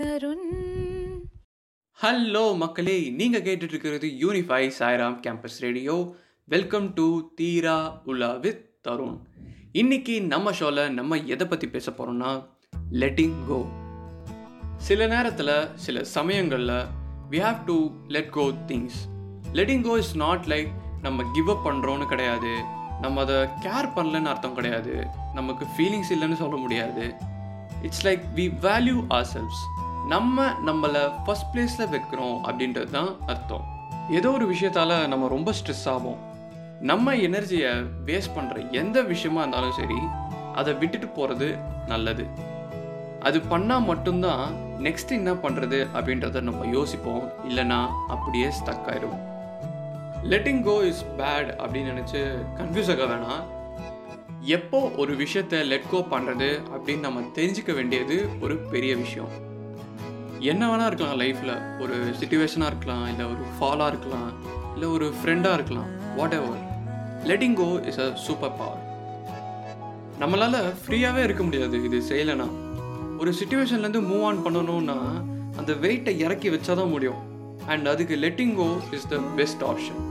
Tarun. Hello மக்களே நீங்கள் கேட்டுட்டு இருக்கிறது Unify Sairam campus radio welcome to Theera Ula with Tarun இன்னைக்கு நம்ம ஷோவில் நம்ம எதை பற்றி பேச போகிறோம்னா லெட்டிங் கோ சில நேரத்தில் சில சமயங்களில் we have to let go things letting go is not like நம்ம கிவ் அப் பண்ணுறோன்னு கிடையாது. நம்ம அதை கேர் பண்ணலன்னு அர்த்தம் கிடையாது. நமக்கு ஃபீலிங்ஸ் இல்லைன்னு சொல்ல முடியாது. It's like we value our selves நம்ம நம்மளை ஃபஸ்ட் பிளேஸில் வைக்கிறோம் அப்படின்றது தான் அர்த்தம். ஏதோ ஒரு விஷயத்தால் நம்ம ரொம்ப ஸ்ட்ரெஸ் ஆகும் நம்ம எனர்ஜியை வேஸ்ட் பண்ணுற எந்த விஷயமா இருந்தாலும் சரி அதை விட்டுட்டு போகிறது நல்லது. அது பண்ணால் மட்டும்தான் நெக்ஸ்ட் என்ன பண்ணுறது அப்படின்றத நம்ம யோசிப்போம். இல்லைன்னா அப்படியே ஸ்டக் ஆயிடுவோம். லெட்டிங் கோ இஸ் பேட் அப்படின்னு நினச்சி கன்ஃபியூஸ் ஆக வேணாம். எப்போ ஒரு விஷயத்தை லெட் கோ பண்ணுறது அப்படின்னு நம்ம தெரிஞ்சுக்க வேண்டியது ஒரு பெரிய விஷயம். என்ன வேணா இருக்கலாம் லைஃப்பில் ஒரு சுச்சுவேஷனாக இருக்கலாம் இல்லை ஒரு ஃபாலாக இருக்கலாம் இல்லை ஒரு ஃப்ரெண்டாக இருக்கலாம் whatever letting go is a super power நம்மளால் ஃப்ரீயாகவே இருக்க முடியாது இது செய்யலைன்னா ஒரு சுச்சுவேஷன்லேருந்து மூவ் ஆன் பண்ணணும்னா அந்த வெயிட்டை இறக்கி வச்சா தான் முடியும். அண்ட் அதுக்கு letting go is the best option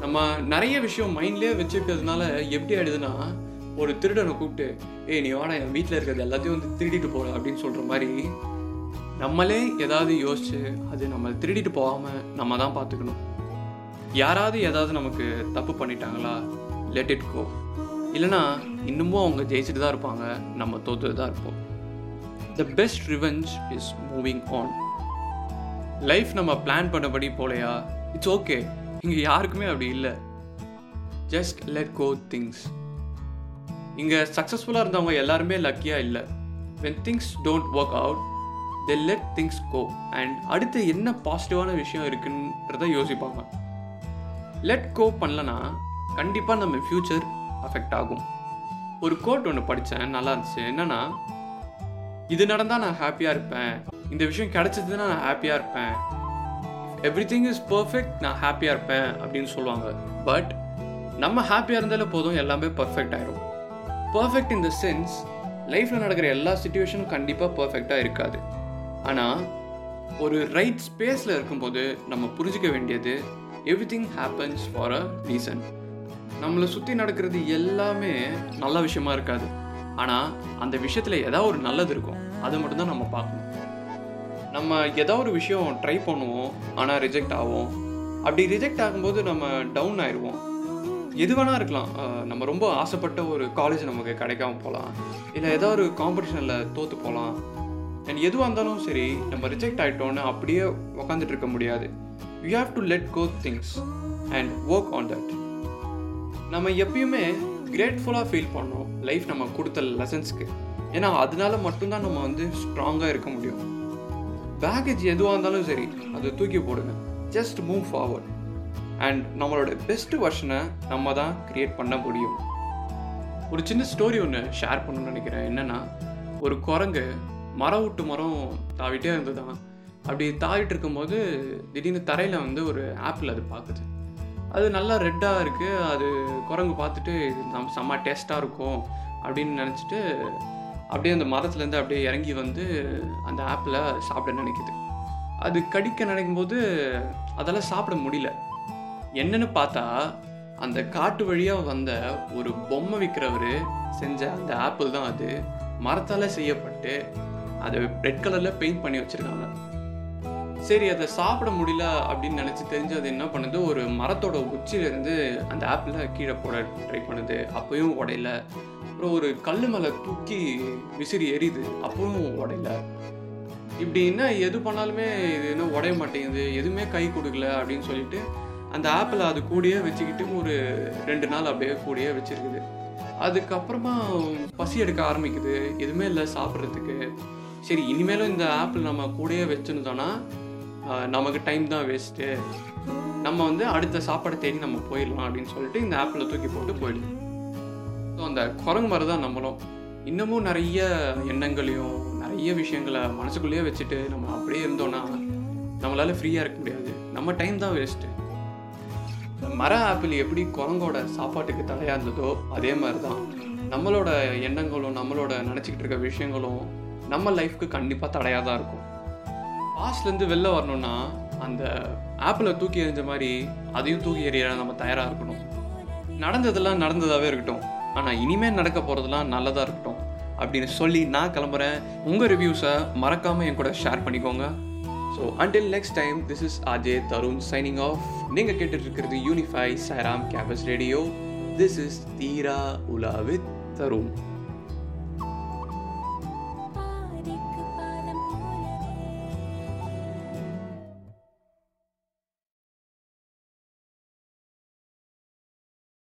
நம்ம நிறைய விஷயம் மைண்ட்லேயே வச்சுருக்கிறதுனால எப்படி ஆயிடுதுன்னா ஒரு திருடனை கூப்பிட்டு ஏய் நீ வாடா என் வீட்டில் இருக்கிறது எல்லாத்தையும் வந்து திருடிட்டு போகிற அப்படின்னு சொல்கிற மாதிரி நம்மளே ஏதாவது யோசிச்சு அது நம்ம திருடிட்டு போகாமல் நம்ம தான் பார்த்துக்கணும். யாராவது ஏதாவது நமக்கு தப்பு பண்ணிட்டாங்களா? லெட் இட் கோ இல்லைனா இன்னமும் அவங்க ஜெயிச்சுட்டு தான் இருப்பாங்க. நம்ம தோத்துட்டு தான் இருப்போம். The best revenge is moving on life நம்ம பிளான் பண்ணபடி போலையா? இட்ஸ் ஓகே இங்கே யாருக்குமே அப்படி இல்லை. ஜஸ்ட் லெட் கோ திங்ஸ் இங்கே சக்ஸஸ்ஃபுல்லாக இருந்தவங்க எல்லாருமே லக்கியாக இல்லை. When things don't work out they let things go and அடுத்து என்ன பாசிட்டிவான விஷயம் இருக்குன்றத யோசிப்பாங்க. லெட் கோ பண்ணலனா கண்டிப்பாக நம்ம ஃப்யூச்சர் அஃபெக்ட் ஆகும். ஒரு கோட் ஒன்று படித்தேன் நல்லா இருந்துச்சு. என்னன்னா இது நடந்தால் நான் ஹாப்பியாக இருப்பேன். இந்த விஷயம் கிடைச்சதுன்னா நான் ஹாப்பியாக இருப்பேன். எவ்ரி திங் இஸ் பர்ஃபெக்ட் நான் ஹாப்பியாக இருப்பேன் அப்படின்னு சொல்லுவாங்க. பட் நம்ம ஹாப்பியாக இருந்தாலே போதும் எல்லாமே பர்ஃபெக்ட் ஆயிரும். பர்ஃபெக்ட் இன் த சென்ஸ் லைஃப்பில் நடக்கிற எல்லா சுச்சுவேஷனும் கண்டிப்பாக பர்ஃபெக்டாக இருக்காது. ஆனால் ஒரு ரைட் ஸ்பேஸில் இருக்கும்போது நம்ம புரிஞ்சிக்க வேண்டியது everything happens for a reason நம்மளை சுற்றி நடக்கிறது எல்லாமே நல்ல விஷயமா இருக்காது. ஆனால் அந்த விஷயத்தில் ஏதாவது ஒரு நல்லது இருக்கும். அதை மட்டும்தான் நம்ம பார்க்கணும். நம்ம ஏதாவது ஒரு விஷயம் ட்ரை பண்ணுவோம் ஆனால் ரிஜெக்ட் ஆகும் அப்படி ரிஜெக்ட் ஆகும்போது நம்ம டவுன் ஆயிடுவோம் எது வேணா இருக்கலாம். நம்ம ரொம்ப ஆசைப்பட்ட ஒரு காலேஜ் நமக்கு கிடைக்காம போகலாம். இல்லை ஏதோ ஒரு காம்படிஷனில் தோற்று போகலாம். அண்ட் எதுவாக இருந்தாலும் சரி நம்ம ரிஜெக்ட் ஆகிட்டோன்னு அப்படியே உக்காந்துட்டு இருக்க முடியாது. You have to let go things and work on that நம்ம எப்பயுமே கிரேட்ஃபுல்லாக ஃபீல் பண்ணோம். லைஃப் நம்ம கொடுத்த லெசன்ஸ்க்கு ஏன்னா அதனால மட்டும்தான் நம்ம வந்து ஸ்ட்ராங்காக இருக்க முடியும். பேக்கேஜ் எதுவாக இருந்தாலும் சரி அதை தூக்கி போடுங்க. ஜஸ்ட் மூவ் ஃபார்வர்ட் அண்ட் நம்மளோட பெஸ்ட் வெர்ஷனை நம்ம தான் க்ரியேட் பண்ண முடியும். ஒரு சின்ன ஸ்டோரி ஒன்று ஷேர் பண்ணணும்னு நினைக்கிறேன். என்னென்னா ஒரு குரங்கு மரம் விட்டு மரம் தாவிட்டே இருந்ததுதான் அப்படி தாவிட்டு இருக்கும்போது திடீர்னு தரையில் வந்து ஒரு ஆப்பிள் அது பார்க்குது. அது நல்லா ரெட்டாக இருக்குது அது குரங்கு பார்த்துட்டு நம்ம செம்ம டேஸ்ட்டாக இருக்கும் அப்படின்னு நினச்சிட்டு அப்படியே அந்த மரத்துலேருந்து அப்படியே இறங்கி வந்து அந்த ஆப்பிளை சாப்பிட நினைக்குது. அது கடிக்க நினைக்கும் போது அதெல்லாம் சாப்பிட முடியல. என்னன்னு பார்த்தா அந்த காட்டு வழியாக வந்த ஒரு பொம்மை விற்கிறவர் செஞ்ச அந்த ஆப்பிள் தான் அது. மரத்தால் செய்யப்பட்டு அதை ரெட் கலரில் பெயிண்ட் பண்ணி வச்சுருக்காங்க. சரி அதை சாப்பிட முடியல அப்படின்னு நினச்சி தெரிஞ்சு அது என்ன பண்ணுது? ஒரு மரத்தோட உச்சியிலேருந்து அந்த ஆப்பில் கீழே போட ட்ரை பண்ணுது. அப்பயும் உடையல. அப்புறம் ஒரு கல் மேலே தூக்கி விசிறி எரியுது. அப்பவும் உடையல. இப்படி என்ன எது பண்ணாலுமே இது என்ன உடைய மாட்டேங்குது. எதுவுமே கை கொடுக்கல அப்படின்னு சொல்லிட்டு அந்த ஆப்பில் அது கூடயே வச்சுக்கிட்டு ஒரு ரெண்டு நாள் அப்படியே கூடயே வச்சிருக்குது. அதுக்கப்புறமா பசி எடுக்க ஆரம்பிக்குது. எதுவுமே இல்லை சாப்பிட்றதுக்கு. சரி இனிமேலும் இந்த ஆப்பிள் நம்ம கூடயே வச்சுருந்தோன்னா நமக்கு டைம் தான் வேஸ்ட்டு நம்ம வந்து அடுத்த சாப்பாடை தேடி நம்ம போயிடலாம் அப்படின்னு சொல்லிட்டு இந்த ஆப்பில் தூக்கி போட்டு போயிடுது. ஸோ அந்த குரங்கு மாதிரி தான் நம்மளும். இன்னமும் நிறைய எண்ணங்களையும் நிறைய விஷயங்களை மனசுக்குள்ளேயே வச்சுட்டு நம்ம அப்படியே இருந்தோம்னா நம்மளால ஃப்ரீயாக இருக்க முடியாது. நம்ம டைம் தான் வேஸ்ட்டு மர ஆப்பிள் எப்படி குரங்கோட சாப்பாட்டுக்கு தலையாக இருந்ததோ அதே மாதிரி தான் நம்மளோட எண்ணங்களும் நம்மளோட நினச்சிக்கிட்டு இருக்க விஷயங்களும் நம்ம லைஃப்க்கு கண்டிப்பாக தடையாக தான் இருக்கும் பாஸ்ட்லேருந்து வெளில வரணும்னா அந்த ஆப்பில் தூக்கி எறிஞ்ச மாதிரி அதையும் தூக்கி எறிய நம்ம தயாராக இருக்கணும். நடந்ததெல்லாம் நடந்ததாகவே இருக்கட்டும். ஆனால் இனிமேல் நடக்க போகிறதெல்லாம் நல்லதாக இருக்கட்டும். அப்படின்னு சொல்லி நான் கிளம்புறேன். உங்கள் ரிவ்யூஸை மறக்காமல் என் கூட ஷேர் பண்ணிக்கோங்க. So until next time this is Ajay Tarun signing off நீங்கள் கேட்டுட்ருக்கிறது Unify Sairam campus radio this is Theera Ula with Tarun